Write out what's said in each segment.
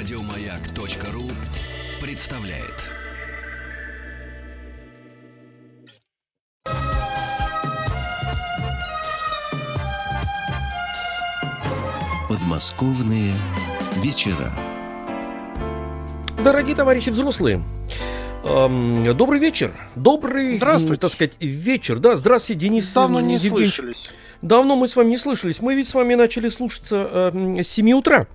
Радиомаяк.ру представляет. Подмосковные вечера. Дорогие товарищи взрослые, эм, добрый вечер. Добрый, Здравствуйте. так сказать, вечер. Да, здравствуйте, Денис. Давно не Евгеньевич. слышались. Давно мы с вами не слышались. Мы ведь с вами начали слушаться э, с 7 утра.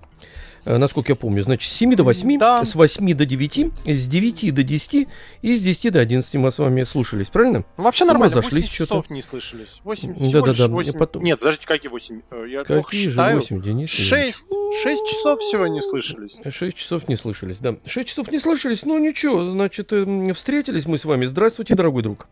Э, Насколько я помню, значит, с 7 до 8, Да. с 8 до 9, с 9 до 10 и с 10 до 11 мы с вами слушались, правильно? Вообще нормально, разошлись 8 что-то. часов не слышались. 8, Да, да, да, 8. и потом- Нет, подождите, какие 8? Э, Я плохо Какие же считаю. 8, Денис? 6. 6 часов всего не слышались. 6 часов не слышались, да. 6 часов не слышались, ну ничего, значит, эм, встретились мы с вами. Здравствуйте, дорогой друг.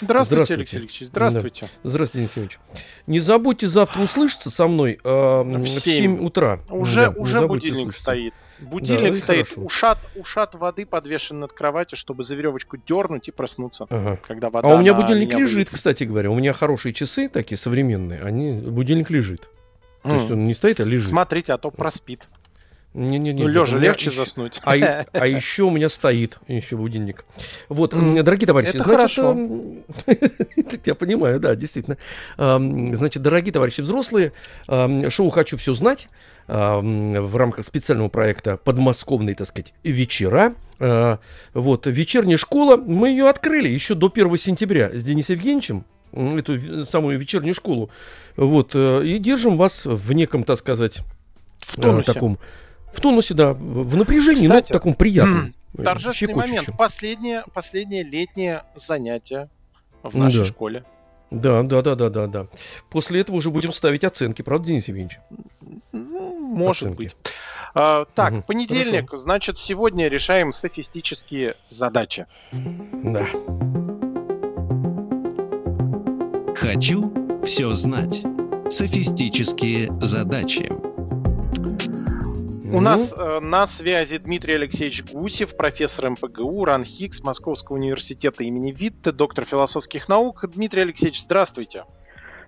Здравствуйте, Здравствуйте. Алексей Алексеевич. Здравствуйте. Здравствуйте, Денис Евгеньевич. Не забудьте завтра услышаться со мной э, В в семь. 7 утра. Уже, Да, уже будильник слушаться. стоит. Будильник и стоит. хорошо. Ушат, ушат воды подвешен над кроватью, чтобы за веревочку дернуть и проснуться. Ага. Когда вода А у меня будильник меня лежит, выльется. кстати говоря. У меня хорошие часы, такие современные. Они будильник лежит. То есть он не стоит, а лежит. Смотрите, а то проспит. Не-не-не. Ну, у лежа меня легче ещё- заснуть. А, а еще у меня стоит еще будильник. Вот, м, дорогие товарищи, это значит, хорошо. эм, я понимаю, да, действительно. Эм, Значит, дорогие товарищи взрослые, эм, шоу «Хочу все знать» в рамках специального проекта «Подмосковные, так сказать, вечера». Э, Вот, вечерняя школа, мы ее открыли еще до 1 сентября с Денисом Евгеньевичем, эту самую вечернюю школу. Вот, э, и держим вас в неком, так сказать, В э, тонусе. таком, в тонусе, да, в в напряжении, но в Кстати, таком приятном. Торжественный момент. Последнее, последнее летнее занятие в нашей Да. школе. Да, да, да, да, да, да. После этого уже будем ставить оценки, правда, Денис Евгеньевич? Ну, может Оценки. быть. А, так, Мгм, понедельник. Значит, сегодня решаем софистические задачи. Да. Хочу все знать. Софистические задачи. У Ну, нас э, на связи Дмитрий Алексеевич Гусев, профессор МПГУ, РАН Хикс, Московского университета имени Витте, доктор философских наук. Дмитрий Алексеевич, здравствуйте.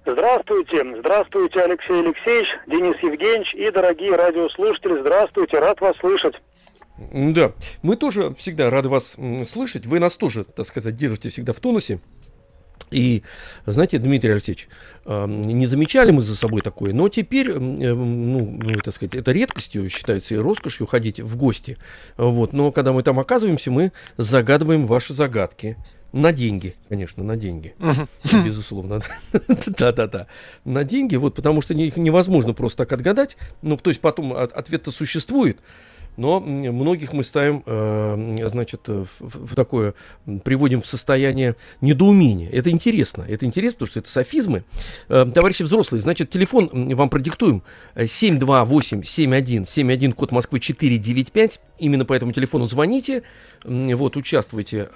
Здравствуйте, здравствуйте, Алексей Алексеевич, Денис Евгеньевич и дорогие радиослушатели, здравствуйте, рад вас слышать. Да, мы тоже всегда рады вас слышать. Вы нас тоже, так сказать, держите всегда в тонусе. И, знаете, Дмитрий Алексеевич, э, не замечали мы за собой такое, но теперь, э, ну, ну, так сказать, это редкостью считается и роскошью ходить в гости. Вот, но когда мы там оказываемся, мы загадываем ваши загадки. На деньги, конечно, на деньги. Безусловно. Да-да-да. На деньги, вот, потому что их невозможно просто так отгадать. Ну, то есть потом от- ответ-то существует, но многих мы ставим, э, значит, э, в, такое, приводим в состояние недоумения. Это интересно. Это интересно, потому что это софизмы. Э, Товарищи взрослые, значит, телефон вам продиктуем. Э, 728-7171, код Москвы 495. Именно по этому телефону звоните. Вот, участвуйте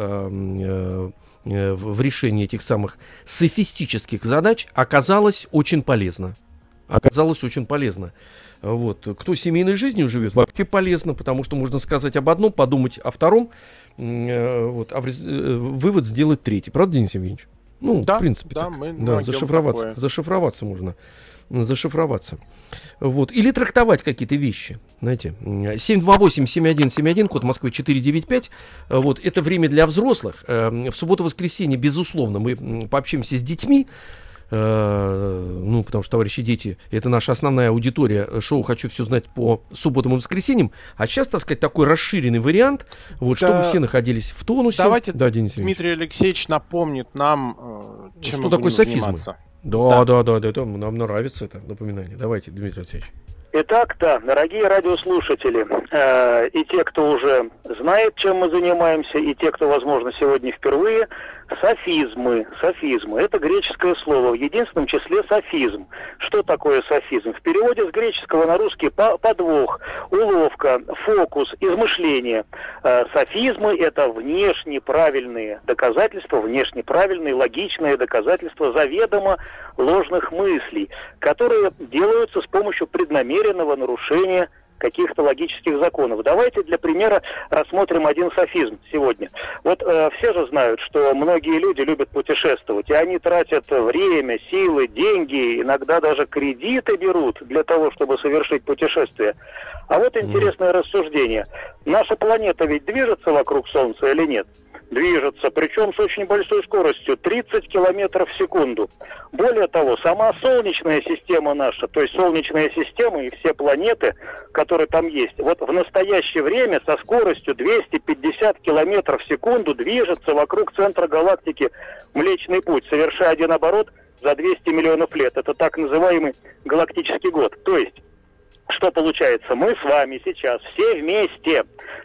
в решении этих самых софистических задач оказалось очень полезно. Оказалось очень полезно. Вот. Кто семейной жизнью живет, вообще полезно, потому что можно сказать об одном, подумать о втором, э, вот, а э, вывод сделать третий. Правда, Денис Евгеньевич? Ну, Да, в принципе. да, так. мы да, зашифроваться. такое. Зашифроваться можно. Зашифроваться. Вот. Или трактовать какие-то вещи. Знаете, 728-7171, код Москвы 495. Э, Вот. Это время для взрослых. Э, В субботу-воскресенье, безусловно, мы пообщаемся с детьми. Э, Ну, потому что, товарищи дети, это наша основная аудитория шоу «Хочу все знать» по субботам и воскресеньям. А сейчас, так сказать, такой расширенный вариант, вот, Да. чтобы все находились в тонусе. Давайте да, Денис. Дмитрий Алексеевич напомнит нам, э, чем Что мы такое будем софизмы? заниматься. Да, да, да, да, это нам нравится это напоминание. Давайте, Дмитрий Алексеевич. Итак, да, дорогие радиослушатели, э, и те, кто уже знает, чем мы занимаемся, и те, кто, возможно, сегодня впервые, софизмы, софизмы, это греческое слово, в единственном числе софизм. Что такое софизм? В переводе с греческого на русский по- подвох, уловка, фокус, измышление. Э, софизмы – это внешне правильные доказательства, внешне правильные, логичные доказательства заведомо ложных мыслей, которые делаются с помощью преднамеренного нарушения каких-то логических законов. Давайте для примера рассмотрим один софизм сегодня. Вот э, все же знают, что многие люди любят путешествовать, и они тратят время, силы, деньги, иногда даже кредиты берут для того, чтобы совершить путешествие. А вот интересное mm. рассуждение. Наша планета ведь движется вокруг Солнца или нет? Движется, причем с очень большой скоростью, 30 километров в секунду. Более того, сама Солнечная система наша, то есть Солнечная система и все планеты, которые там есть, вот в настоящее время со скоростью 250 километров в секунду движется вокруг центра галактики Млечный Путь, совершая один оборот за 200 миллионов лет. Это так называемый галактический год. То есть что получается? Мы с вами сейчас все вместе,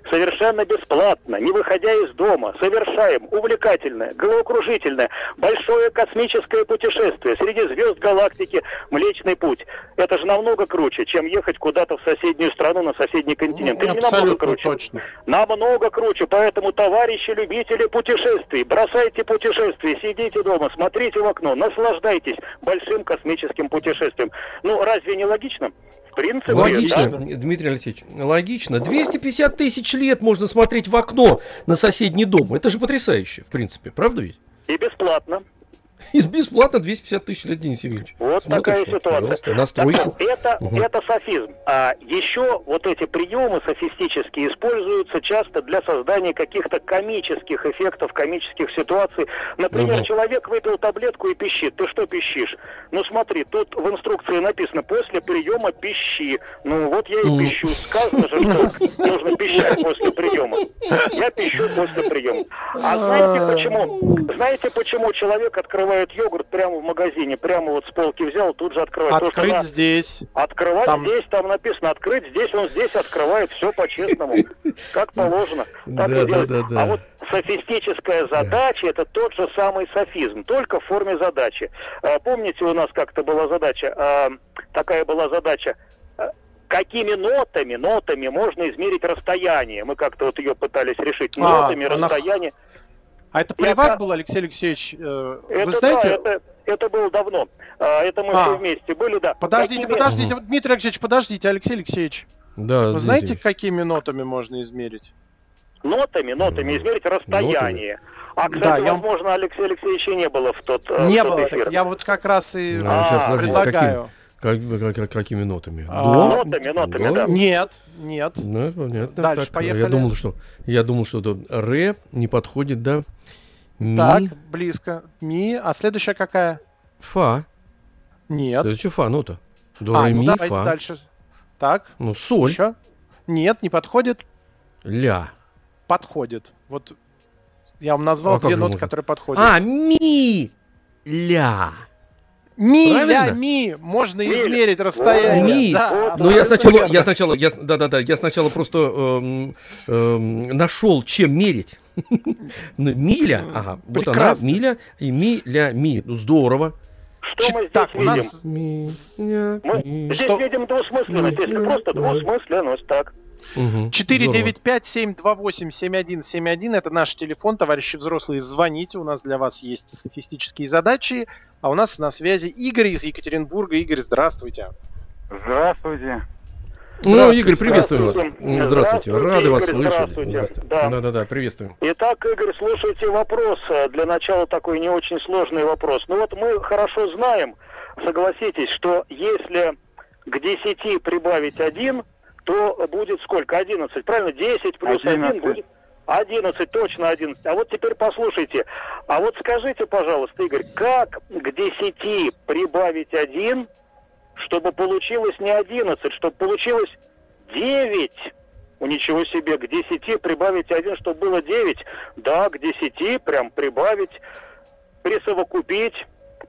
совершенно бесплатно, не выходя из дома, совершаем увлекательное, головокружительное, большое космическое путешествие среди звезд галактики Млечный Путь. Это же намного круче, чем ехать куда-то в соседнюю страну, на соседний континент. Ну, Это намного круче. Точно. Намного круче. Поэтому, товарищи любители путешествий, бросайте путешествия, сидите дома, смотрите в окно, наслаждайтесь большим космическим путешествием. Ну, разве не логично? В принципе, логично, да? Дмитрий Алексеевич, логично. 250 тысяч лет можно смотреть в окно на соседний дом. Это же потрясающе, в принципе, правда ведь? И бесплатно. Из бесплатно 250 тысяч лет, Денис Евгеньевич. Вот Смотришь, такая ситуация. Настройку. Это, угу. это софизм. А еще вот эти приемы софистические используются часто для создания каких-то комических эффектов, комических ситуаций. Например, угу. человек выпил таблетку и пищит. Ты что пищишь? Ну смотри, тут в инструкции написано после приема пищи. Ну вот я и пищу. Сказано же, что нужно пищать после приема. Я пищу после приема. А знаете почему? Знаете почему человек открывает покупают йогурт прямо в магазине, прямо вот с полки взял, тут же открывает. Открыть То, здесь. Открывать там... здесь, там написано открыть здесь, он здесь открывает, все по-честному, как положено. Так и делает. А вот софистическая задача это тот же самый софизм, только в форме задачи. А, помните, у нас как-то была задача, а, такая была задача, а, какими нотами, нотами можно измерить расстояние. Мы как-то вот ее пытались решить. Нотами а, расстояние. А это при я вас был, Алексей Алексеевич? Э, это, Вы знаете? Да, это, это было давно. А, это мы а. все вместе были, да. Подождите, какими... подождите, угу. Дмитрий Алексеевич, подождите, Алексей Алексеевич. Да, Вы знаете, здесь. какими нотами можно измерить? Нотами, нотами измерить расстояние. Нотами. А, кстати, да, я... возможно, Алексея Алексеевича не было в тот Не в тот было, эфир. я вот как раз и а, предлагаю. Каким? Как, как, какими нотами? А, До? Нотами, нотами, До? да. Нет, нет. Ну, понятно. Дальше так, поехали. Я думал, что я думал, что тут ре не подходит, да? Ми. Так, близко. Ми. А следующая какая? Фа. Нет. Следующая фа, нота. До, а, ре, ну ми, давайте фа. дальше. Так. Ну, соль. Еще? Нет, не подходит. Ля. Подходит. Вот я вам назвал а две ноты, которые подходят. А, ми. Ля. Ми, Правильно? ля, ми, можно ми. измерить расстояние. Ми. Да, ну я сначала, я сначала, я, да, да, да, я сначала просто эм, эм, нашел, чем мерить. Ну, миля, ага, вот она, миля и миля, ми. Ну, здорово. Что мы здесь так, видим? Нас... Мы здесь что? видим двусмысленность, если просто двусмысленность, так. 495-728-7171 это наш телефон, товарищи взрослые, звоните, у нас для вас есть софистические задачи, а у нас на связи Игорь из Екатеринбурга. Игорь, здравствуйте. Здравствуйте. Ну, Игорь, приветствую вас. Здравствуйте. здравствуйте. Рады Игорь, вас слышать. Здравствуйте. Да. да, да, да, приветствую. Итак, Игорь, слушайте вопрос. Для начала такой не очень сложный вопрос. Ну вот мы хорошо знаем, согласитесь, что если к 10 прибавить 1, то будет сколько? 11, правильно? 10 плюс 11. 1 будет... 11, точно 11. А вот теперь послушайте. А вот скажите, пожалуйста, Игорь, как к 10 прибавить 1 чтобы получилось не 11, чтобы получилось 9. У ничего себе, к 10 прибавить 1, чтобы было 9. Да, к 10 прям прибавить, присовокупить,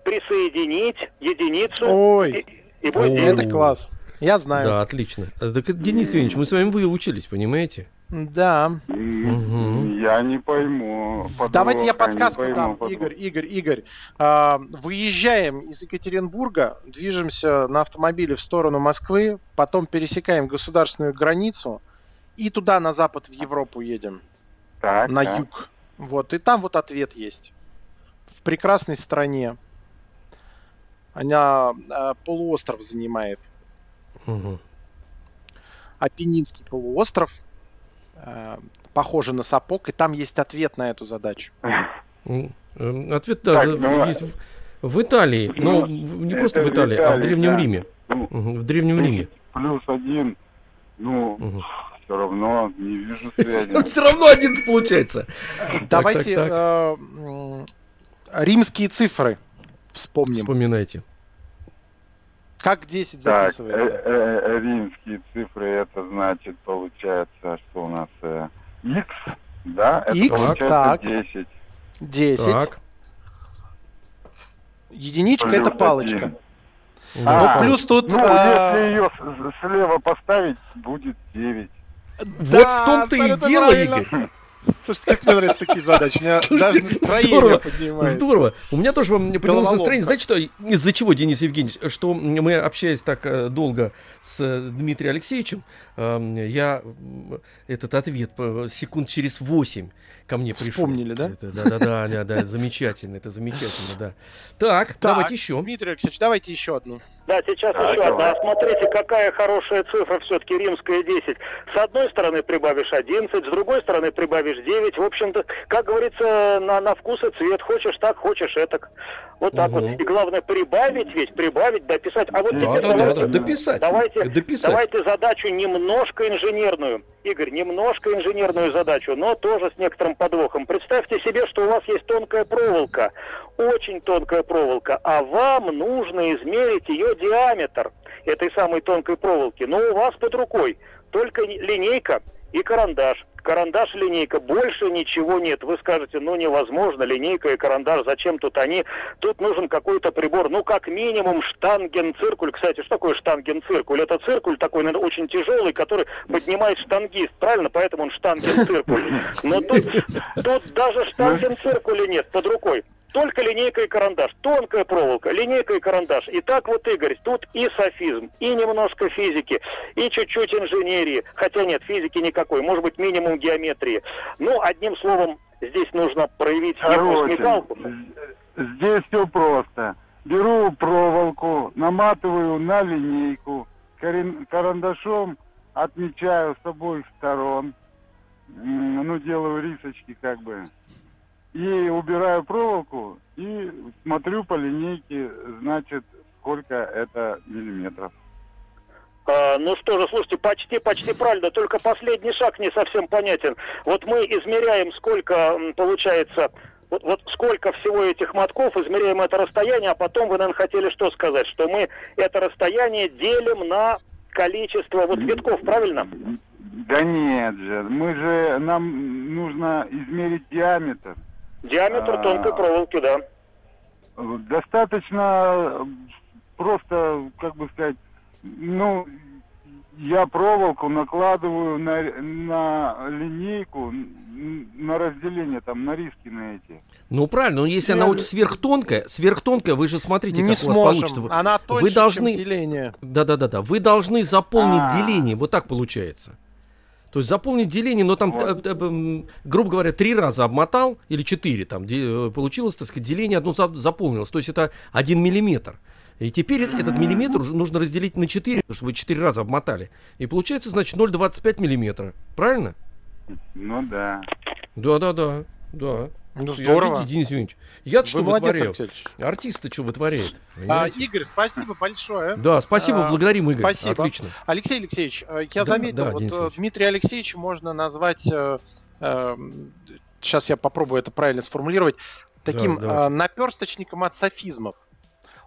присоединить единицу. Ой, и, и будет это класс. Я знаю. Да, отлично. Так, Денис Евгеньевич, мы с вами выучились, понимаете? Да. Я не пойму. Давайте я подсказку дам, подвох. Игорь, Игорь, Игорь. А, выезжаем из Екатеринбурга, движемся на автомобиле в сторону Москвы, потом пересекаем государственную границу и туда на запад в Европу едем. Так, на так. юг. Вот, и там вот ответ есть. В прекрасной стране. Она а, полуостров занимает. Угу. Апеннинский полуостров, э, похоже на сапог, и там есть ответ на эту задачу. Эм, ответ, да, так, ну, есть в, в Италии, но ну, не просто в Италии, в Италии, а в Древнем да. Риме. Ну, в Древнем Риме. Плюс один, ну, угу. все равно не вижу связи. Все равно один получается. Давайте э, римские цифры вспомним. Вспоминайте. Как 10 записываем? Так, э, э, римские цифры, это значит, получается, что у нас x, да? Это x, так. 10. 10. Так. Единичка плюс это палочка. Один. А, ну, плюс тут... Ну, а... если ее слева поставить, будет 9. Вот да, в том-то и дело, правильно. Игорь. Слушайте, как мне нравятся такие задачи. У меня даже настроение здорово, поднимается. Здорово. У меня тоже вам поднялось настроение. Знаете, что, из-за чего, Денис Евгеньевич, что мы, общаясь так э, долго с э, Дмитрием Алексеевичем, эм, я этот ответ секунд через 8 ко мне пришел. Вспомнили, да? Да-да-да, да, да, замечательно, это замечательно, да. Так, так давайте еще. Дмитрий Алексеевич, давайте еще одну. Да, сейчас а, еще одна. Смотрите, какая хорошая цифра все-таки римская 10. С одной стороны прибавишь 11, с другой стороны прибавишь 9. В общем-то, как говорится, на, на вкус и цвет. Хочешь так, хочешь этак. Вот так угу. вот. И главное прибавить ведь, прибавить, дописать. А вот да, да, да, да, дописать. Давайте, дописать. давайте задачу немножко инженерную. Игорь, немножко инженерную задачу, но тоже с некоторым подвохом. Представьте себе, что у вас есть тонкая проволока, очень тонкая проволока, а вам нужно измерить ее диаметр этой самой тонкой проволоки. Но у вас под рукой только линейка и карандаш карандаш, линейка, больше ничего нет. Вы скажете, ну невозможно, линейка и карандаш, зачем тут они? Тут нужен какой-то прибор, ну как минимум штангенциркуль. Кстати, что такое штангенциркуль? Это циркуль такой, наверное, очень тяжелый, который поднимает штангист, правильно? Поэтому он штангенциркуль. Но тут, тут даже штангенциркуля нет под рукой. Только линейка и карандаш. Тонкая проволока, линейка и карандаш. И так вот, Игорь, тут и софизм, и немножко физики, и чуть-чуть инженерии. Хотя нет, физики никакой. Может быть, минимум геометрии. Ну, одним словом, здесь нужно проявить некую смекалку. Здесь все просто. Беру проволоку, наматываю на линейку, карандашом отмечаю с обоих сторон, ну, делаю рисочки как бы и убираю проволоку и смотрю по линейке, значит, сколько это миллиметров. А, ну что же, слушайте, почти, почти правильно, только последний шаг не совсем понятен. Вот мы измеряем, сколько получается, вот, вот сколько всего этих мотков, измеряем это расстояние, а потом вы, наверное, хотели что сказать, что мы это расстояние делим на количество вот витков, правильно? Да нет же, мы же, нам нужно измерить диаметр. Диаметр а, тонкой проволоки, да. Достаточно просто, как бы сказать, ну, я проволоку накладываю на, на линейку, на разделение, там, на риски на эти. Ну правильно, но если я... она очень сверхтонкая, сверхтонкая, вы же смотрите, не как сможем. у вас получится. Она тоньше, вы должны... чем деление. Да-да-да, вы должны заполнить А-а-а. деление, вот так получается. То есть заполнить деление, но там, вот. э, э, грубо говоря, три раза обмотал или четыре, там де, получилось, так сказать, деление одно за, заполнилось. То есть это один миллиметр. И теперь этот миллиметр нужно разделить на 4, потому что вы 4 раза обмотали. И получается, значит, 0,25 миллиметра. Правильно? Ну да. Да-да-да. Да. Ну, здорово. Я, Денис Евгеньевич, я что вытворяю? Артисты что вытворяют? А, Игорь, спасибо большое. Да, спасибо, а, благодарим, Игорь. Спасибо. Отлично. Алексей Алексеевич, э, я да, заметил, да, вот Денис э, Дмитрия Алексеевича можно назвать, э, э, сейчас я попробую это правильно сформулировать, таким да, э, наперсточником от софизмов.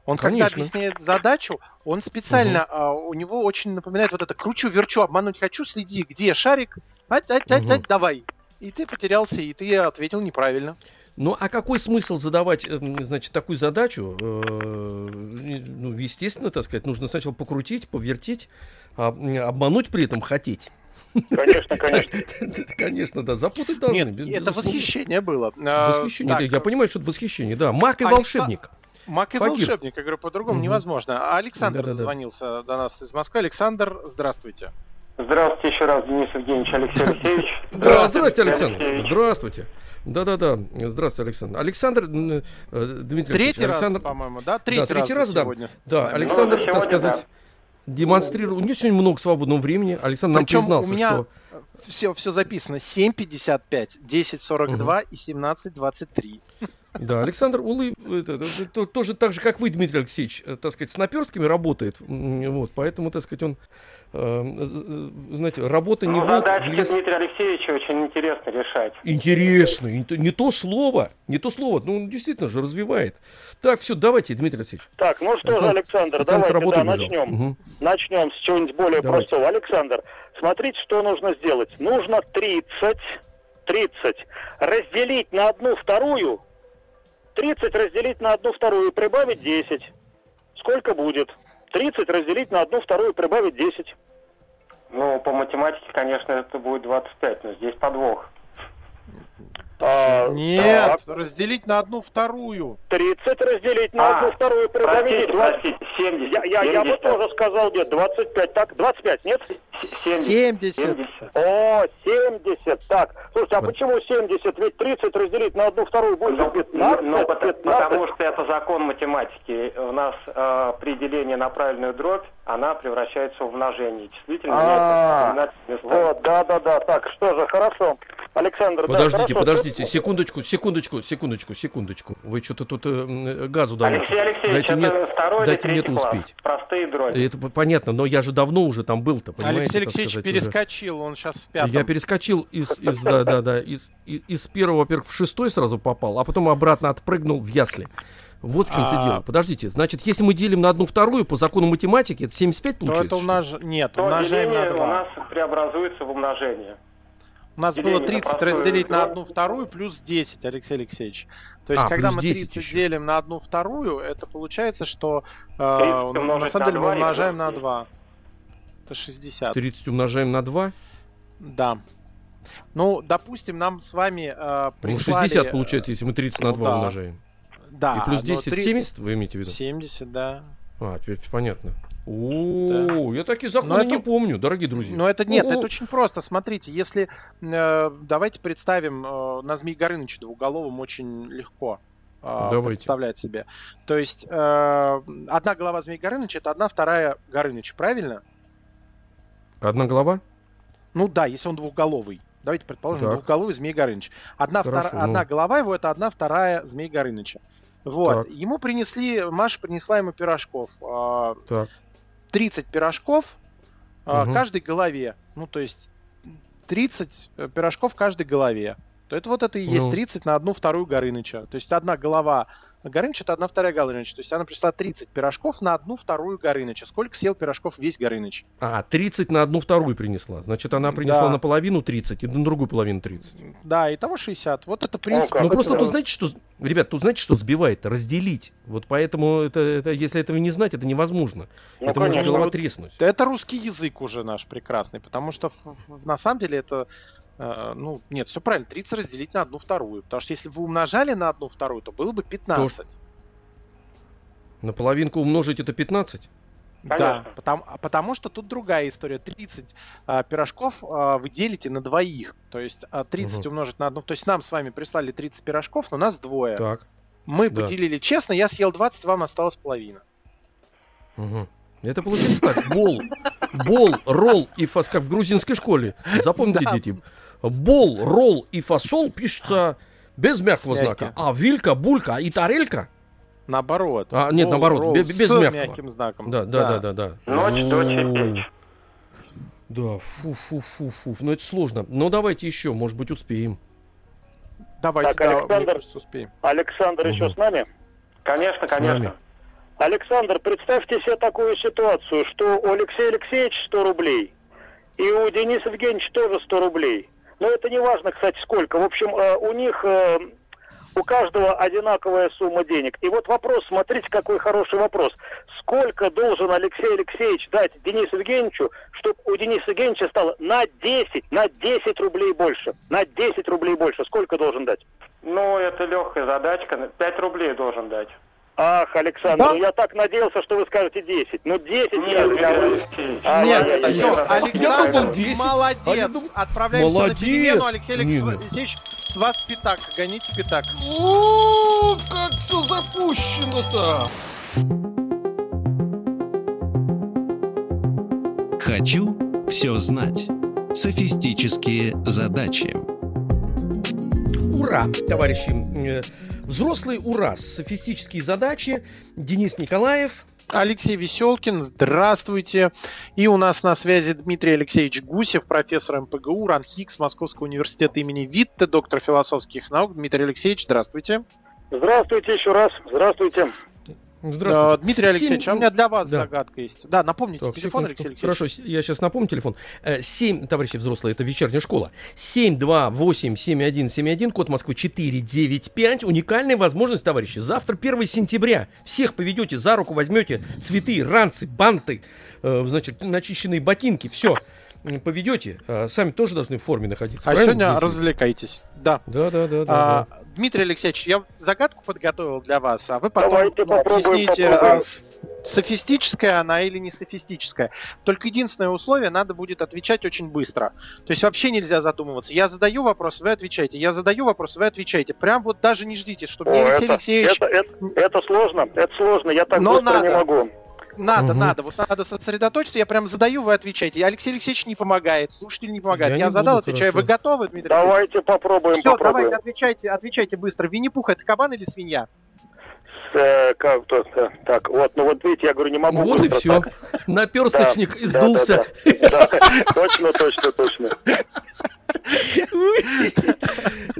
Он Конечно. когда объясняет задачу, он специально, угу. а, у него очень напоминает вот это кручу, верчу, обмануть хочу, следи, где шарик, ать, ать, ать, угу. ать, давай. И ты потерялся, и ты ответил неправильно. Ну, а какой смысл задавать, эм, значит, такую задачу? Э, ну, естественно, так сказать, нужно сначала покрутить, повертеть, а, обмануть при этом хотеть. Конечно, конечно. Конечно, да, запутать должны. Нет, это восхищение было. А, восхищение, я понимаю, что это восхищение, да. Маг и волшебник. Маг и волшебник, я говорю, по-другому невозможно. А Александр дозвонился до нас из Москвы. Александр, здравствуйте. Здравствуйте еще раз, Денис Евгеньевич, Алексей Алексеевич. Здравствуйте, Александр. Здравствуйте. Да-да-да. Здравствуйте, Александр. Александр э, Дмитрий Третий раз, по-моему, да? Третий, да, третий раз, раз сегодня. Да, Александр, ну, так сказать, демонстрировал. У него сегодня много свободного времени. Александр нам признался, у меня что... все, все записано 7.55, 10.42 угу. и 17.23. Да, Александр Улы это, это, тоже так же, как вы, Дмитрий Алексеевич, э, так сказать, с наперскими работает. Вот, поэтому, так сказать, он, знаете, работа не ну, волк, в лес... Дмитрия Алексеевича очень интересно решать. Интересно, не то слово, не то слово, ну, действительно же развивает. Так, все, давайте, Дмитрий Алексеевич. Так, ну что же, Александр, Александр давайте, да, начнем. Угу. Начнем с чего-нибудь более давайте. простого. Александр, смотрите, что нужно сделать. Нужно 30, 30 разделить на одну вторую 30 разделить на одну вторую и прибавить 10. Сколько будет? 30 разделить на одну вторую прибавить 10. Ну, по математике, конечно, это будет 25, но здесь подвох. А, Нет, так. разделить на одну вторую. 30 разделить на а, одну вторую прибавить 20. Простите, 70. Я, я, 70. я бы тоже сказал, нет, 25. Так, 25, нет? 70. 70. О, 70. Так, слушайте, а вот. почему 70? Ведь 30 разделить на одну вторую будет ну, 15. Ну, 15. потому что это закон математики. У нас э, при делении на правильную дробь, она превращается в умножение. Действительно, а, вот, да, да, да. Так, что же, хорошо. Александр, подождите, да, подождите, секундочку, секундочку, секундочку, секундочку. Вы что-то тут э, газу даете. Алексей Алексеевич, дайте мне, второй дайте мне это успеть. Простые дроби. Это понятно, но я же давно уже там был-то, понимаете? Алексей Алексеевич сказать, перескочил, уже. он сейчас в пятом. Я перескочил из, из да, да, да, из, из, из первого, во-первых, в шестой сразу попал, а потом обратно отпрыгнул в ясли. Вот в чем а... все дело. Подождите, значит, если мы делим на одну вторую по закону математики, это 75 получается? То это умнож... Нет, То умножаем на 2. у нас преобразуется в умножение. У нас было 30 разделить на одну вторую плюс 10, Алексей Алексеевич. То есть, а, когда мы 30 еще. делим на одну вторую, это получается, что э, на самом деле мы умножаем на 2. Это 60. 30 умножаем на 2? Да. Ну, допустим, нам с вами э, прислали... Ну, 60 получается, если мы 30 на 2 ну, да. умножаем. Да. И плюс 10, 3... 70, вы имеете в виду? 70, да. А, теперь понятно. О, я такие законы не помню, дорогие друзья. Но это нет, это очень просто. Смотрите, если э, давайте представим э, на Змей Горыныча двуголовым очень легко э, представлять себе. То есть э, одна голова Змей Горыныча это одна вторая Горыныча, правильно? Одна голова? Ну да, если он двухголовый. Давайте предположим, так. двухголовый Змей Горыныч. Одна, Хорошо, втор... ну... одна голова его это одна вторая Змей Горыныча. Вот. Так. Ему принесли, Маша принесла ему пирожков. Так. 30 пирожков угу. каждой голове. Ну, то есть 30 э, пирожков каждой голове. То это вот это и есть ну. 30 на одну вторую Горыныча. То есть одна голова Горыныч это одна вторая Горыныч. То есть она пришла 30 пирожков на одну вторую Горыныча. Сколько съел пирожков весь Горыныч? А, 30 на одну вторую принесла. Значит, она принесла да. на половину 30 и на другую половину 30. Да, и того 60. Вот это принцип. Ну просто тут знаете, что, ребят, тут знаете, что сбивает? Разделить. Вот поэтому это, это если этого не знать, это невозможно. Ну, это конечно. может голова треснуть. Это русский язык уже наш прекрасный, потому что на самом деле это ну, нет, все правильно, 30 разделить на одну вторую. Потому что если вы умножали на одну вторую, то было бы 15. То, на половинку умножить это 15? Да, потому, потому что тут другая история. 30 а, пирожков а, вы делите на двоих. То есть а, 30 угу. умножить на одну. То есть нам с вами прислали 30 пирожков, но нас двое. Так. Мы да. поделили честно, я съел 20, вам осталось половина. Угу. Это получается так. Бол, бол, ролл и фас, как в грузинской школе. Запомните, дети. Бол, ролл и фасол пишется без мягкого знака. А вилька, булька и тарелька Наоборот. А, нет, наоборот, без, без с мягкого. мягким знаком. Да, да, да, да, да. Ночь, дочь и печь. Да, фу-фу-фу-фу. Ну это сложно. Ну давайте еще, может быть, успеем. Давайте, так, да, Александр, успеем. Александр угу. еще с нами? Конечно, конечно. Александр, представьте себе такую ситуацию, что у Алексея Алексеевича 100 рублей, и у Дениса Евгеньевича тоже 100 рублей. Но это не важно, кстати, сколько. В общем, э, у них э, у каждого одинаковая сумма денег. И вот вопрос, смотрите, какой хороший вопрос. Сколько должен Алексей Алексеевич дать Денису Евгеньевичу, чтобы у Дениса Евгеньевича стало на 10, на 10 рублей больше? На 10 рублей больше. Сколько должен дать? Ну, это легкая задачка. 5 рублей должен дать. Ах, Александр, да? я так надеялся, что вы скажете 10. Ну 10 нет, я... Нет, а, нет, нет, нет, Александр, 10. молодец. А дум... Отправляемся молодец. на перемену. Алексей Алексеевич, с вас пятак. Гоните пятак. О, как все запущено-то! Хочу все знать. Софистические задачи. Ура, товарищи! Взрослый ура! Софистические задачи. Денис Николаев. Алексей Веселкин, здравствуйте. И у нас на связи Дмитрий Алексеевич Гусев, профессор МПГУ, РАНХИКС, Московского университета имени Витте, доктор философских наук. Дмитрий Алексеевич, здравствуйте. Здравствуйте еще раз. Здравствуйте. Здравствуйте. Дмитрий Алексеевич, 7... а у меня для вас да. загадка есть. Да, напомните так, телефон, Алексей Алексеевич. Хорошо, я сейчас напомню телефон. 7, э, товарищи взрослые, это вечерняя школа. 728-7171, код Москвы 495. Уникальная возможность, товарищи. Завтра 1 сентября. Всех поведете за руку, возьмете цветы, ранцы, банты, э, значит, начищенные ботинки, все поведете, а сами тоже должны в форме находиться. А сегодня Здесь развлекайтесь. Да. Да, да, да. А, да. Дмитрий Алексеевич, я загадку подготовил для вас, а вы потом Давайте ну, объясните, попробуем. А, софистическая она или не софистическая. Только единственное условие, надо будет отвечать очень быстро. То есть вообще нельзя задумываться. Я задаю вопрос, вы отвечаете. Я задаю вопрос, вы отвечаете. Прям вот даже не ждите, чтобы О, Алексей это, Алексеевич... Это, это, это сложно, это сложно, я так Но быстро надо. не могу. Надо, угу. надо. Вот надо сосредоточиться. Я прям задаю, вы отвечаете. Алексей Алексеевич не помогает, слушатель не помогает. Я, я не задал, отвечаю. Хорошо. Вы готовы, Дмитрий Давайте Алексеевич? попробуем. Все, попробуем. давайте отвечайте, отвечайте быстро. Винни-Пух это кабан или свинья? Э, как то э, так вот ну вот видите я говорю не могу вот и все так. наперсточник да, издулся да, да, да. точно точно точно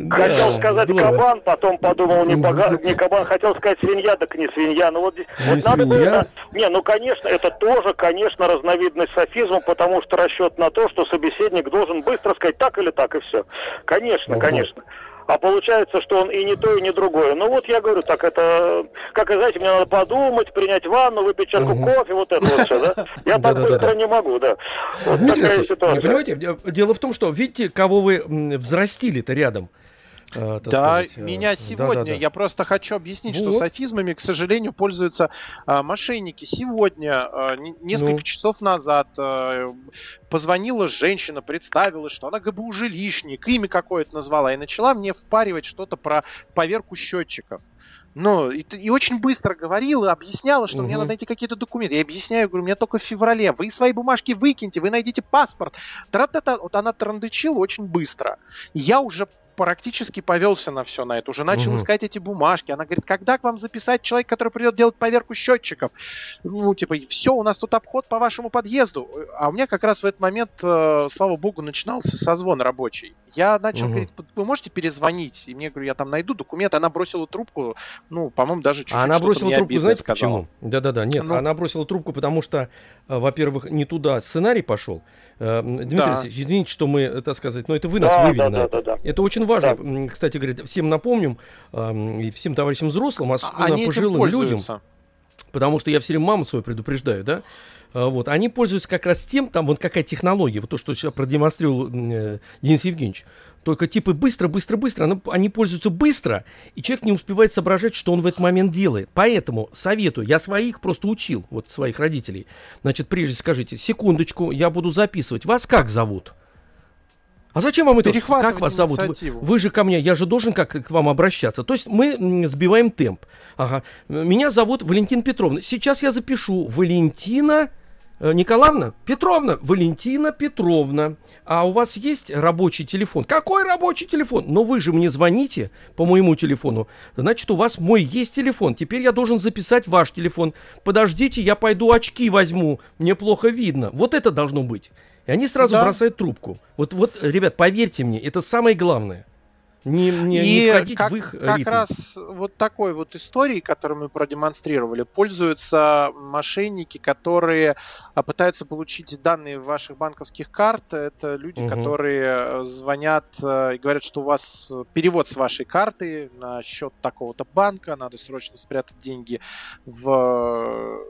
Хотел сказать кабан, потом подумал не, не кабан, хотел сказать свинья, так не свинья. Ну вот здесь вот надо было. Не, ну конечно, это тоже, конечно, разновидность софизма, потому что расчет на то, что собеседник должен быстро сказать так или так, и все. Конечно, конечно а получается, что он и не то, и не другое. Ну вот я говорю, так это, как, знаете, мне надо подумать, принять ванну, выпить чашку угу. кофе, вот это вот все, да? Я так быстро не могу, да. Вот такая Понимаете, дело в том, что, видите, кого вы взрастили-то рядом – Э, да, сказать, э, меня сегодня, да, да, да. я просто хочу объяснить, вот. что софизмами, к сожалению, пользуются а, мошенники. Сегодня, а, несколько ну. часов назад, а, позвонила женщина, представилась, что она ГБУ жилищник, имя какое-то назвала, и начала мне впаривать что-то про поверку счетчиков. Ну, и, и очень быстро говорила, объясняла, что угу. мне надо найти какие-то документы. Я объясняю, говорю, мне только в феврале. Вы свои бумажки выкиньте, вы найдите паспорт. Тра-та-та. Вот она трандычила очень быстро. Я уже практически повелся на все на это. Уже начал угу. искать эти бумажки. Она говорит, когда к вам записать человек, который придет делать поверку счетчиков? Ну, типа, все, у нас тут обход по вашему подъезду. А у меня как раз в этот момент, э, слава богу, начинался созвон рабочий. Я начал угу. говорить, вы можете перезвонить? И мне, говорю, я там найду документы. Она бросила трубку, ну, по-моему, даже чуть-чуть Она бросила трубку, знаете сказала. почему? Да-да-да, нет, ну, она бросила трубку, потому что, э, во-первых, не туда сценарий пошел. Э, Дмитрий да. Алексеевич, извините, что мы, так сказать, но это вы нас да, вывели да, на да, это. Да, да. Это очень важно, да. кстати говоря, всем напомним, и всем товарищам взрослым, особенно Они пожилым людям, потому что я все время маму свою предупреждаю, да, а, вот, они пользуются как раз тем, там вот какая технология, вот то, что сейчас продемонстрировал э, Денис Евгеньевич. Только типы быстро, быстро, быстро, они, пользуются быстро, и человек не успевает соображать, что он в этот момент делает. Поэтому советую, я своих просто учил, вот своих родителей. Значит, прежде скажите, секундочку, я буду записывать. Вас как зовут? А зачем вам это? Как вас зовут? Вы, вы же ко мне, я же должен как к вам обращаться. То есть мы сбиваем темп. Ага. Меня зовут Валентина Петровна. Сейчас я запишу Валентина Николаевна? Петровна, Валентина Петровна, а у вас есть рабочий телефон? Какой рабочий телефон? Но вы же мне звоните по моему телефону. Значит, у вас мой есть телефон. Теперь я должен записать ваш телефон. Подождите, я пойду очки возьму. Мне плохо видно. Вот это должно быть. И они сразу да. бросают трубку. Вот, вот, ребят, поверьте мне, это самое главное не, не, и не входить как, в их как ритм. раз вот такой вот историей, которую мы продемонстрировали, пользуются мошенники, которые а, пытаются получить данные ваших банковских карт. Это люди, угу. которые звонят э, и говорят, что у вас перевод с вашей карты на счет такого-то банка, надо срочно спрятать деньги в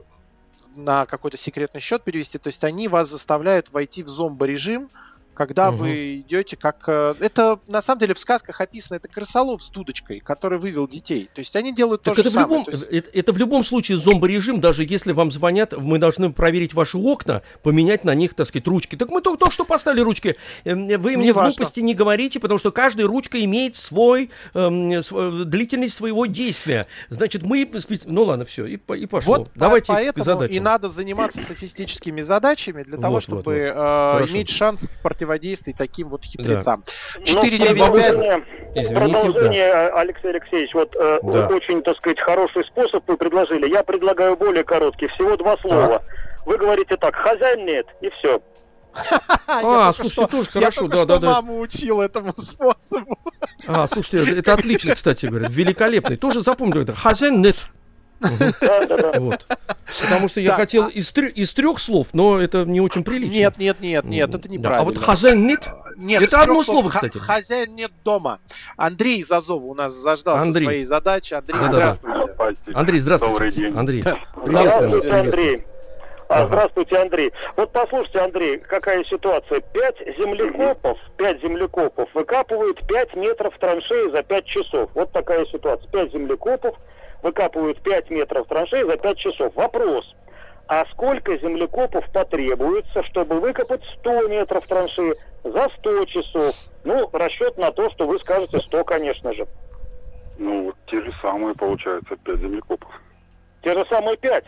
на какой-то секретный счет перевести. То есть они вас заставляют войти в зомбо-режим, когда угу. вы идете как... Э, это, на самом деле, в сказках описано, это крысолов с дудочкой, который вывел детей. То есть они делают так то же это самое. В любом, есть... это, это в любом случае зомборежим, даже если вам звонят, мы должны проверить ваши окна, поменять на них, так сказать, ручки. Так мы только, только что поставили ручки. Эм, вы мне не глупости не говорите, потому что каждая ручка имеет свой, эм, свой длительность своего действия. Значит, мы... Ну ладно, все, и, и пошло. Вот Давайте поэтому к задачам. и надо заниматься софистическими задачами для того, вот, чтобы вот, вот. Э, иметь шанс в противодействии противодействий таким вот хитрецам. Да. 495... Извините, продолжение, да. Алексей Алексеевич, вот э, да. очень, так сказать, хороший способ вы предложили. Я предлагаю более короткий, всего два слова. Так. Вы говорите так, хозяин нет, и все. А, слушайте, тоже хорошо, да, да, да. маму учил этому способу. А, слушайте, это отлично, кстати говоря, великолепный. Тоже запомнил это. Хозяин нет. Вот. Потому что я хотел из, из трех слов, но это не очень прилично. Нет, нет, нет, нет, это неправильно. А вот хозяин нет? Нет, это одно слово, кстати. Хозяин нет дома. Андрей из Азова у нас заждался своей задачи. Андрей, здравствуйте. Андрей, здравствуйте. Добрый день. Андрей. Здравствуйте, Андрей. А, здравствуйте, Андрей. Вот послушайте, Андрей, какая ситуация. Пять землекопов, пять землекопов выкапывают пять метров траншеи за пять часов. Вот такая ситуация. Пять землекопов выкапывают 5 метров траншеи за 5 часов. Вопрос. А сколько землекопов потребуется, чтобы выкопать 100 метров траншеи за 100 часов? Ну, расчет на то, что вы скажете 100, конечно же. Ну, те же самые, получается, 5 землекопов. Те же самые 5?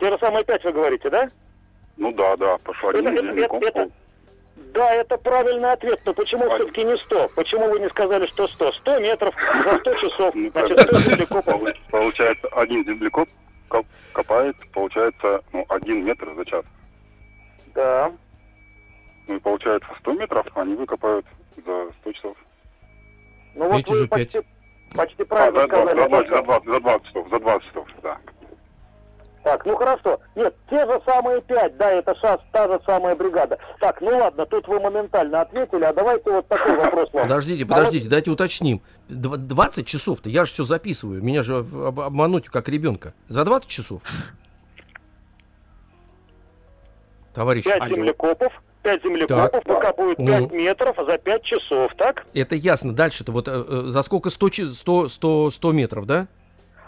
Те же самые 5 вы говорите, да? Ну да, да, пошла это, это, это, это, да, это правильный ответ, но почему а... все-таки не 100? Почему вы не сказали, что 100? 100 метров за 100 часов, ну, значит 100 землекопов. Получается, один землекоп копает, получается, ну, один метр за час. Да. Ну и получается 100 метров, они выкопают за 100 часов. Ну вот вы почти, почти правильно а, за, сказали. За 20, за, 20, за 20 часов, за 20 часов, да. Так, ну хорошо. Нет, те же самые пять, да, это ШАС, та же самая бригада. Так, ну ладно, тут вы моментально ответили, а давайте вот такой вопрос вам. Подождите, подождите, а вот... дайте уточним. 20 часов-то, я же все записываю, меня же обмануть как ребенка. За 20 часов? Товарищ. 5 землекопов, 5 землекопов так. выкапывают 5 ну. метров за 5 часов, так? Это ясно. Дальше-то вот э, э за сколько 100, 100, 100, 100 метров, да?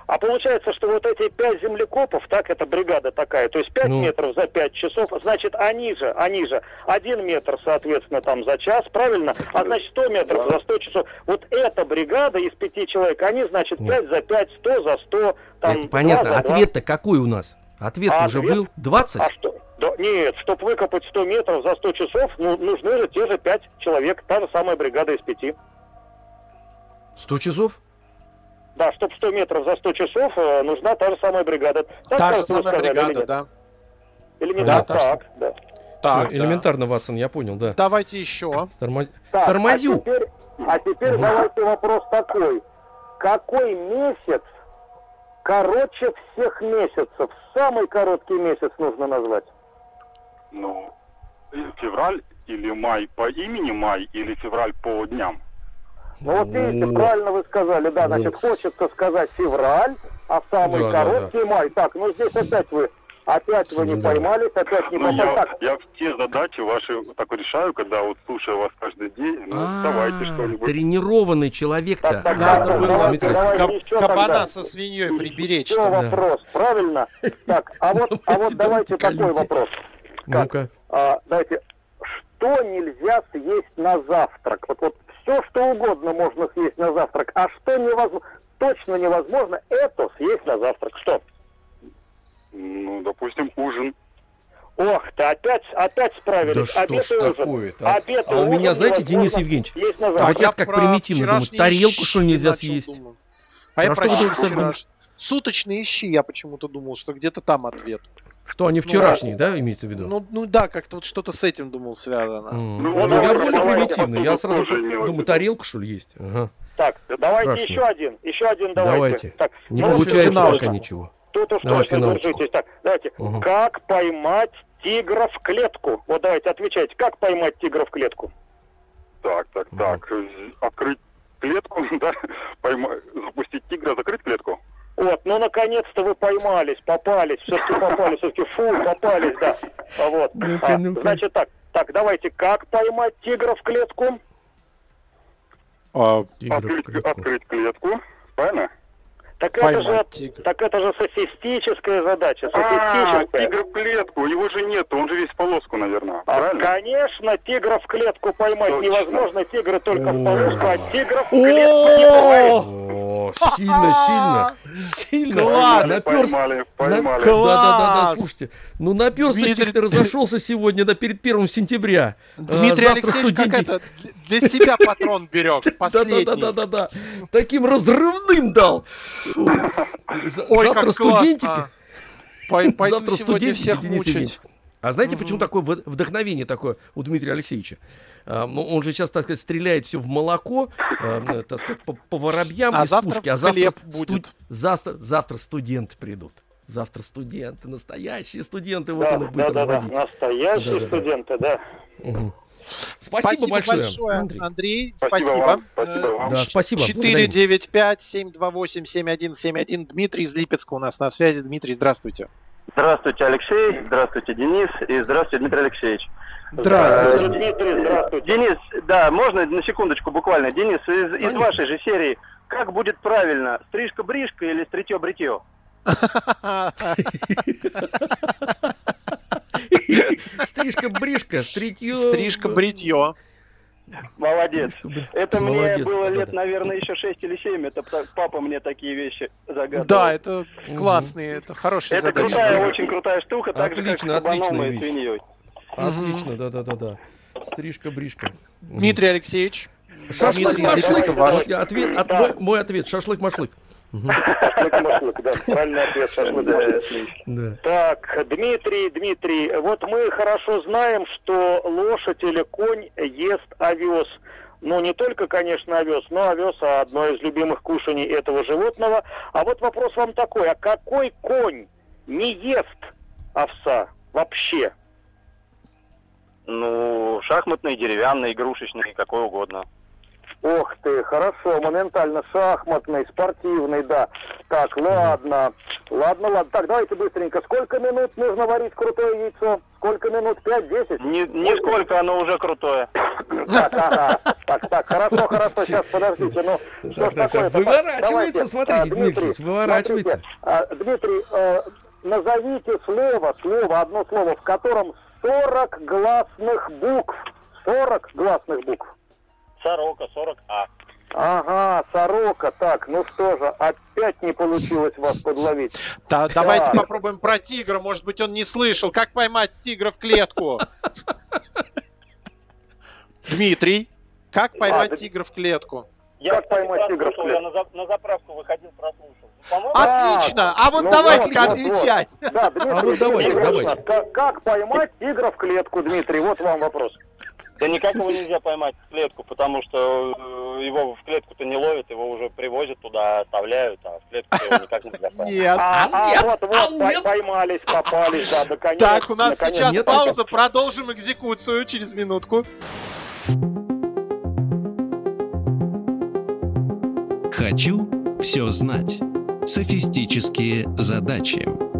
А получается, что вот эти пять землекопов, так, это бригада такая, то есть пять ну. метров за пять часов, значит, они же, они же, один метр, соответственно, там за час, правильно? А значит, сто метров за сто часов. Вот эта бригада из пяти человек, они, значит, пять за пять, сто за сто, там, Это понятно. Ответ-то какой у нас? Ответ а уже ответ? был 20? А что? Да, нет, чтобы выкопать 100 метров за 100 часов, ну, нужны же те же 5 человек, та же самая бригада из пяти. 100 часов? Да, чтобы 100 метров за 100 часов э, нужна та же самая бригада. Так, та же самая сказали, бригада, или да. Или не да, так? Так, да. Так, Все, да. элементарно, Ватсон, я понял, да. Давайте еще. Тормо... Так, Тормозю. А теперь, а теперь угу. давайте вопрос такой. Какой месяц короче всех месяцев? Самый короткий месяц нужно назвать. Ну, февраль или май по имени май или февраль по дням? Ну вот видите, правильно вы сказали, да, значит, хочется сказать февраль, а самый да, короткий да, да. май. Так, ну здесь опять вы Опять вы не да. поймались, опять не ну, попали. Я, я все задачи ваши так решаю, когда вот слушаю вас каждый день. Ну, а, давайте что-нибудь. Тренированный человек-то. Надо было кабана со свиньей приберечь. Что вопрос, правильно? Так, а вот, а вот давайте такой вопрос. Ну-ка. А, давайте, что нельзя съесть на завтрак? Вот, вот все, что угодно можно съесть на завтрак, а что невозможно, точно невозможно, это съесть на завтрак. Что? Ну, допустим, ужин. Ох, ты опять, опять справились. Да Обед что ж такое-то? А, Обед а у меня, знаете, Денис Евгеньевич, а вот я как примитивно думаю, тарелку что нельзя съесть? Думаю. А про я про что вчераш... Суточные щи, я почему-то думал, что где-то там ответ. Что они вчерашние, ну, да, имеется в виду? Ну, ну да, как-то вот что-то с этим думал связано. Mm. Ну, ну, я более примитивный. Я сразу думаю, тарелка, что ли, есть. Ага. Так, давайте Страшно. еще один. Еще один давайте. Давайте. Так, Не ну, получается пока ничего. Тут уж Давай точно держитесь. Так, давайте. Угу. Как поймать тигра в клетку? Вот давайте отвечайте. Как поймать тигра в клетку? Так, так, угу. так. Открыть клетку, да? Пойма... Запустить тигра, закрыть клетку? Вот, ну наконец-то вы поймались, попались, все-таки попались, все-таки фу, попались, да. Вот. А, значит так, Так, давайте, как поймать тигра в клетку? А, открыть, открыть клетку. Правильно? Так это, же, тигр. так это же софистическая задача. Софистическая. А, тигр в клетку, его же нет, он же весь в полоску, наверное. А, конечно, тигра в клетку поймать Точно. невозможно. Тигры только в полоску, а тигра в клетку не бывает. О, сильно, сильно, сильно. Класс! Поймали, поймали. Класс! Да, да, да, да, слушайте, ну наперсточник Дмитрий... ты разошелся сегодня да, перед первым сентября. Дмитрий а, Алексеевич студенти... как это, для себя патрон берег, последний. Да, да, да, да, да, таким разрывным дал. Ой, Завтра студентики. Завтра студенти всех мучить. А знаете, почему такое вдохновение такое у Дмитрия Алексеевича? А, ну, он же сейчас, так сказать, стреляет все в молоко, а, так сказать, по, по воробьям а из завтра пушки. А завтра будет. Студ... Завтра, завтра студенты придут. Завтра студенты, настоящие студенты, да, вот он их будет да, да, да, настоящие да, студенты, да. да. Угу. Спасибо, спасибо большое, большое, Андрей. Андрей спасибо. Спасибо. Вам, спасибо вам. Да, спасибо. 495-728-7171. Дмитрий из Липецка у нас на связи. Дмитрий, здравствуйте. Здравствуйте, Алексей. Здравствуйте, Денис. И здравствуйте, Дмитрий Алексеевич. Здравствуйте. Дмитрий, здравствуйте. Денис, да, можно на секундочку буквально. Денис, из, из вашей же серии, как будет правильно, стрижка-бришка или стритье-бритье? Стрижка-бришка, стритье... Стрижка-бритье. Молодец. Это Молодец, мне было лет, да. наверное, еще 6 или 7. Это папа мне такие вещи загадывал. Да, это классные, это хорошие Это задачи. крутая, очень крутая штука, так отлично, же, как с и свиньей. Отлично, да-да-да-да. Стрижка-бришка. Дмитрий Алексеевич. Шашлык-машлык. Ответ, от, мой, мой ответ, шашлык-машлык. Шашлык-машлык, да, правильный ответ, шашлык. Так, Дмитрий, Дмитрий, вот мы хорошо знаем, что лошадь или конь ест овес. Ну, не только, конечно, овес, но овес а одно из любимых кушаний этого животного. А вот вопрос вам такой, а какой конь не ест овса вообще? Ну, шахматный, деревянный, игрушечный, какой угодно. Ох ты, хорошо, моментально шахматный, спортивный, да. Так, ладно, ладно, ладно. Так, давайте быстренько. Сколько минут нужно варить крутое яйцо? Сколько минут? Пять, десять? Не, нисколько, оно уже крутое. Так, ага. Так, так, хорошо, хорошо, сейчас, подождите. Ну, что так, такое? Выворачивается, смотрите, Дмитрий, выворачивается. А, Дмитрий, э, назовите слово, слово, одно слово, в котором 40 гласных букв. 40 гласных букв. Сорока, 40А. Ага, сорока. Так, ну что же, опять не получилось вас подловить. Да, давайте попробуем про тигра. Может быть, он не слышал. Как поймать тигра в клетку? Дмитрий, как поймать а, тигра в клетку? Я как поймать тигра в клетку? Я на, за, на заправку выходил, прослушал. Отлично! А вот ну, давайте-ка отвечать. Да, Дмитрий, а. Как, как поймать тигра в клетку, Дмитрий? Вот вам вопрос. Да никак его нельзя поймать в клетку, потому что э, его в клетку-то не ловят, его уже привозят туда, оставляют, а в клетку его никак нельзя поймать. Нет, а, а, нет, вот, вот, а, нет. поймались, попались, да, наконец. Так, у нас наконец. сейчас нет, пауза, продолжим экзекуцию через минутку. Хочу все знать. Софистические задачи.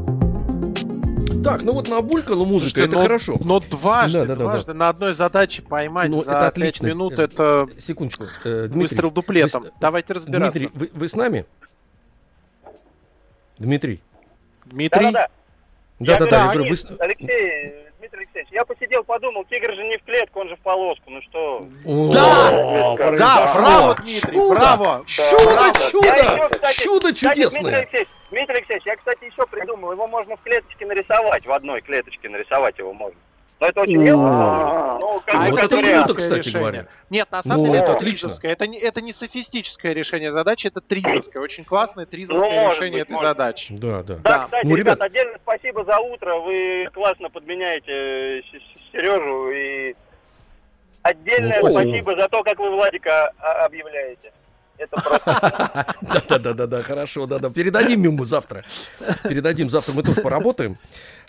Так, ну вот набулькала музыка, Слушайте, это но, хорошо. Но дважды, да, да, дважды да. на одной задаче поймать ну, за это 5 отлично. минут, это Секундочку. Э, Дмитрий, выстрел дуплетом. Вы, Давайте разбираться. Дмитрий, вы, вы с нами? Дмитрий. Дмитрий? Да-да-да. Да-да-да, говорю, вы... Алексей, Дмитрий Алексеевич, я посидел, подумал, тигр же не в клетку, он же в полоску, ну что? Да, да, браво, Дмитрий, браво. Чудо, чудо, чудо чудесное. Дмитрий Алексеевич, я, кстати, еще придумал, его можно в клеточке нарисовать, в одной клеточке нарисовать его можно. Но это очень мелко. Ну, а это тризовское кстати говоря. Нет, на самом деле это тризовское. Это не, это не софистическое решение задачи, это тризовское. Очень классное тризовское решение этой задачи. Да, да. Да, кстати, ну, ребят, отдельно спасибо за утро. Вы классно подменяете Сережу и отдельное спасибо за то, как вы Владика объявляете. Это просто... Да-да-да-да, хорошо, да-да. Передадим ему завтра. Передадим завтра, мы тоже поработаем.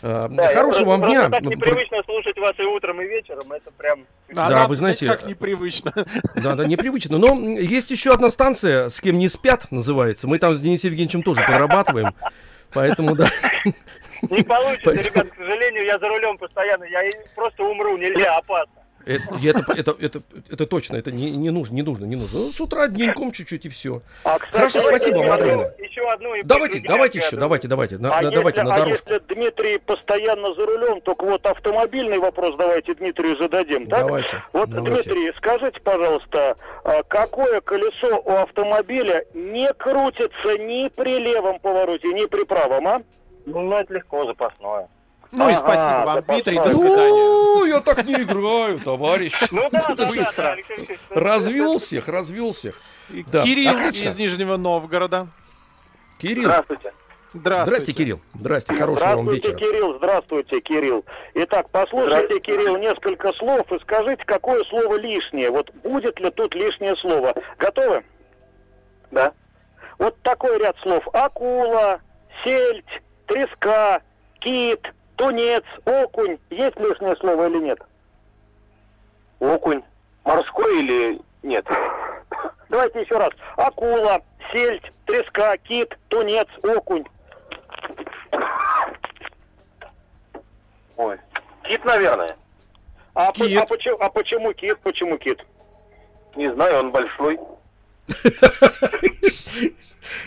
А, хорошего вам дня. Так непривычно слушать вас и утром, и вечером, это прям... Да, вы знаете... Как непривычно. Да, да, непривычно. Но есть еще одна станция, с кем не спят, называется. Мы там с Денисом Евгеньевичем тоже подрабатываем. Поэтому, да. Не получится, ребят, к сожалению, я за рулем постоянно, я просто умру, нельзя, опасно. Это, это, это, это, это точно, это не, не нужно, не нужно, не нужно. Ну, с утра дневником чуть-чуть и все. А, кстати, Хорошо, спасибо, Мадрина. Еще одну и давайте, давайте еще, давайте, давайте, на, а на, давайте если, на дорожку. А если Дмитрий постоянно за рулем, только вот автомобильный вопрос давайте Дмитрию зададим, так? Давайте. Вот, давайте. Дмитрий, скажите, пожалуйста, а какое колесо у автомобиля не крутится ни при левом повороте, ни при правом, а? Ну, это легко, запасное. Ну и спасибо вам, Дмитрий, до свидания. я так не играю, товарищ. Ну да, да, Быстро. Развел всех, развел всех. Кирилл из Нижнего Новгорода. Кирилл. Здравствуйте. Здравствуйте. Здравствуйте, Кирилл. Здравствуйте, хорошего вам вечера. Здравствуйте, Кирилл. Здравствуйте, Кирилл. Итак, послушайте, Кирилл, несколько слов и скажите, какое слово лишнее. Вот будет ли тут лишнее слово? Готовы? Да. Вот такой ряд слов. Акула, сельдь, треска, кит, тунец, окунь. Есть лишнее слово или нет? Окунь. Морской или нет? Давайте еще раз. Акула, сельдь, треска, кит, тунец, окунь. Ой. Кит, наверное. А, Кит. а, почему, а почему кит? Почему кит? Не знаю, он большой.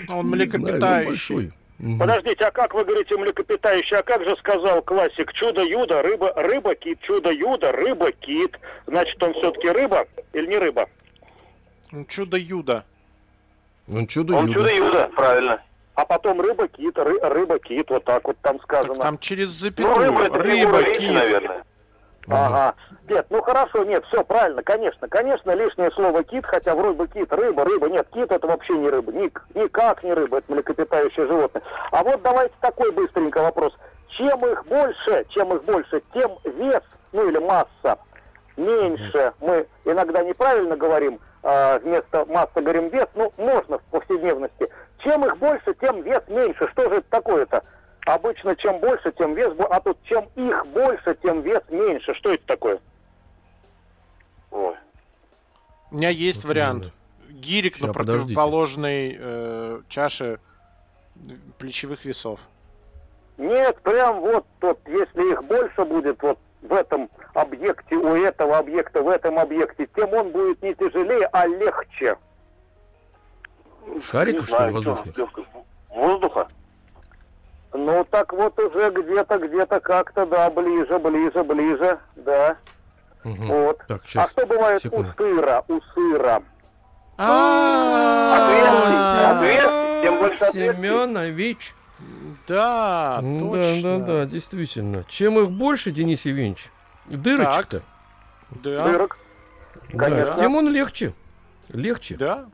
Он млекопитающий. Мгм. Подождите, а как вы говорите млекопитающий? А как же сказал классик чудо-юдо, рыба, рыба-кит, чудо-юдо, рыба-кит. Значит, он все-таки рыба или не рыба? Ну, Чудо-юдо. Он чудо Он чудо-юдо, правильно. А потом рыба-кит, ры, рыба-кит, вот так вот там Так сказано. там через Ну, запятую. рыба, это Рыба, фигура речи, кит. наверное. Ага. Нет, ну хорошо, нет, все правильно, конечно. Конечно, лишнее слово кит, хотя вроде бы кит, рыба, рыба. Нет, кит это вообще не рыба. Ник, никак не рыба, это млекопитающее животное. А вот давайте такой быстренько вопрос. Чем их больше, чем их больше, тем вес, ну или масса, меньше. Мы иногда неправильно говорим, а, вместо масса говорим вес, ну можно в повседневности. Чем их больше, тем вес меньше. Что же это такое-то? Обычно чем больше, тем вес, а тут чем их больше, тем вес меньше. Что это такое? Ой. У меня есть Вот вариант. надо. Гирик Ща, на противоположной э, чаше плечевых весов. Нет, прям вот, вот, если их больше будет вот в этом объекте, у этого объекта, в этом объекте, тем он будет не тяжелее, а легче. Шариков, Не что ли, воздушных? Воздуха? Ну, так вот уже где-то, где-то как-то, да, ближе, ближе, ближе, да, Мгм. вот. Так, А сейчас. что бывает секунду. у сыра, у сыра? А. Семенович. Да, Да, точно. да, да, действительно. Чем их больше, Денис Евгеньевич, дырочек-то, Да, Дырок. конечно. тем он легче. Легче. да.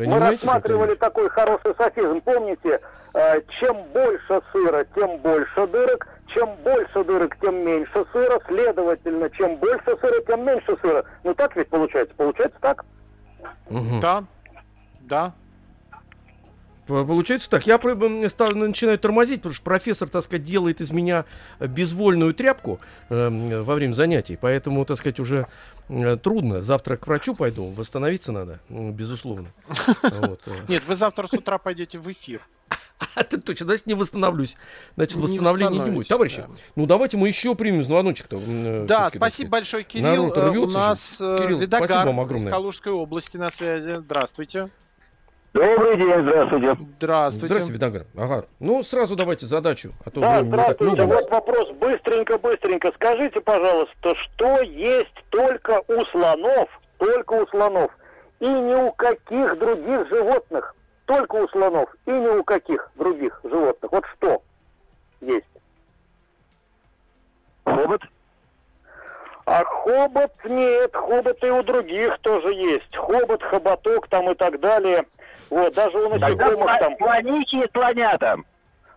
Мы Понимаете? рассматривали как такой хороший софизм. Помните, э, чем больше сыра, тем больше дырок. Чем больше дырок, тем меньше сыра. Следовательно, чем больше сыра, тем меньше сыра. Ну так ведь получается? Получается так? Мгм. Да. Да. П- Получается так, я стал, начинаю тормозить, потому что профессор, так сказать, делает из меня э, безвольную тряпку эм, во время занятий, поэтому, так сказать, уже э, трудно. Завтра к врачу пойду, восстановиться надо, м, безусловно. Э. Нет, вы завтра с утра пойдете в эфир. А ты точно, значит, не восстановлюсь. Значит, Не восстановления не будет. Товарищи, да. ну давайте мы еще примем звоночек-то. э, Да, спасибо большое, Кирилл. Э, У нас э, Кирилл, Видогар спасибо вам из. Калужской области на связи. Здравствуйте. Добрый день, здравствуйте. Здравствуйте. Здравствуйте, Видогар. Ага. Ну, сразу давайте задачу, а то Да, так здравствуйте. нас. Вот вопрос быстренько-быстренько. Скажите, пожалуйста, что есть только у слонов, только у слонов, и ни у каких других животных, только у слонов, и ни у каких других животных. Вот что есть? Хобот? А хобот нет, хобот и у других тоже есть. Хобот, хоботок там и так далее. Вот, даже у насекомых там. слонихи и слонята.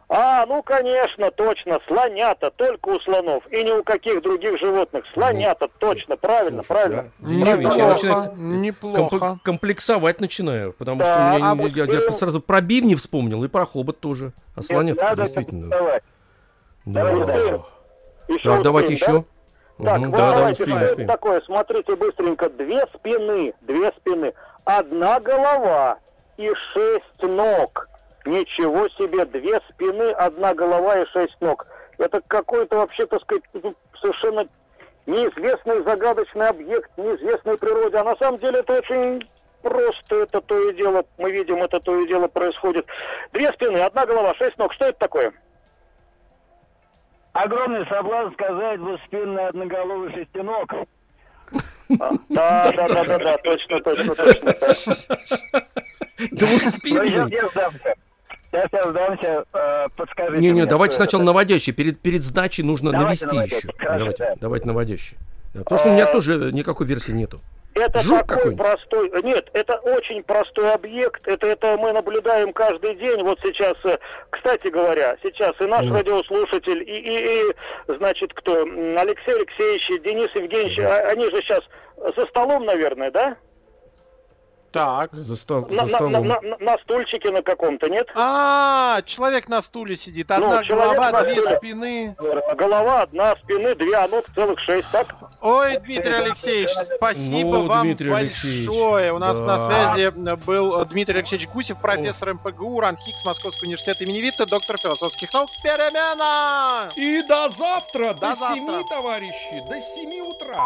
А, ну конечно, точно, слонята, только у слонов. И ни у каких других животных. Слонята, точно, правильно, Слушайте, правильно. а, Денис Евгеньевич, я Неплохо, начинаю неплохо. комп- комплексовать начинаю, потому Да, что у меня а не- вот я, я ты- сразу про бивни вспомнил и про хобот тоже. А слонец надо действительно. давать. Да. Так, давайте да? еще. Так, Мгм, вот да, да, давайте, это успеем. такое? Смотрите быстренько. Две спины, две спины. Одна голова и шесть ног. Ничего себе, две спины, одна голова и шесть ног. Это какой-то вообще, так сказать, ну, совершенно неизвестный загадочный объект неизвестной природе. А на самом деле это очень просто, это то и дело, мы видим, это то и дело происходит. Две спины, одна голова, шесть ног. Что это такое? Огромный соблазн сказать двуспинный одноголовый шестиног. А, да, да, да, да, да, точно, точно, точно. Двуспинный. Сейчас я сдамся, э, подскажите. Не, не, давайте сначала наводящий. Перед, перед сдачей нужно навести еще. давайте, давайте наводящий. потому что у меня а, тоже никакой версии нету. Это Жук такой простой, нет, это очень простой объект, это, это мы наблюдаем каждый день, вот сейчас, э, кстати говоря, сейчас и наш mm. радиослушатель, и, и, и, значит, кто, Алексей Алексеевич, Денис Евгеньевич, mm. они же сейчас за столом, наверное, да? Так. За, стол, на, за столом. На, на, на стульчике на каком-то, нет? А, человек на стуле сидит. Одна ну, голова, две стуле. спины. Голова, одна, спины, две, а ног целых шесть, так? Ой, Дмитрий Алексеевич, спасибо ну, вам Дмитрий большое. У нас да. на связи был Дмитрий Алексеевич Гусев, профессор МПГУ, РАНХИКС, Московский университет имени Витта, доктор философских наук. Перемена! И до завтра, до, до завтра. товарищи, до 7 утра.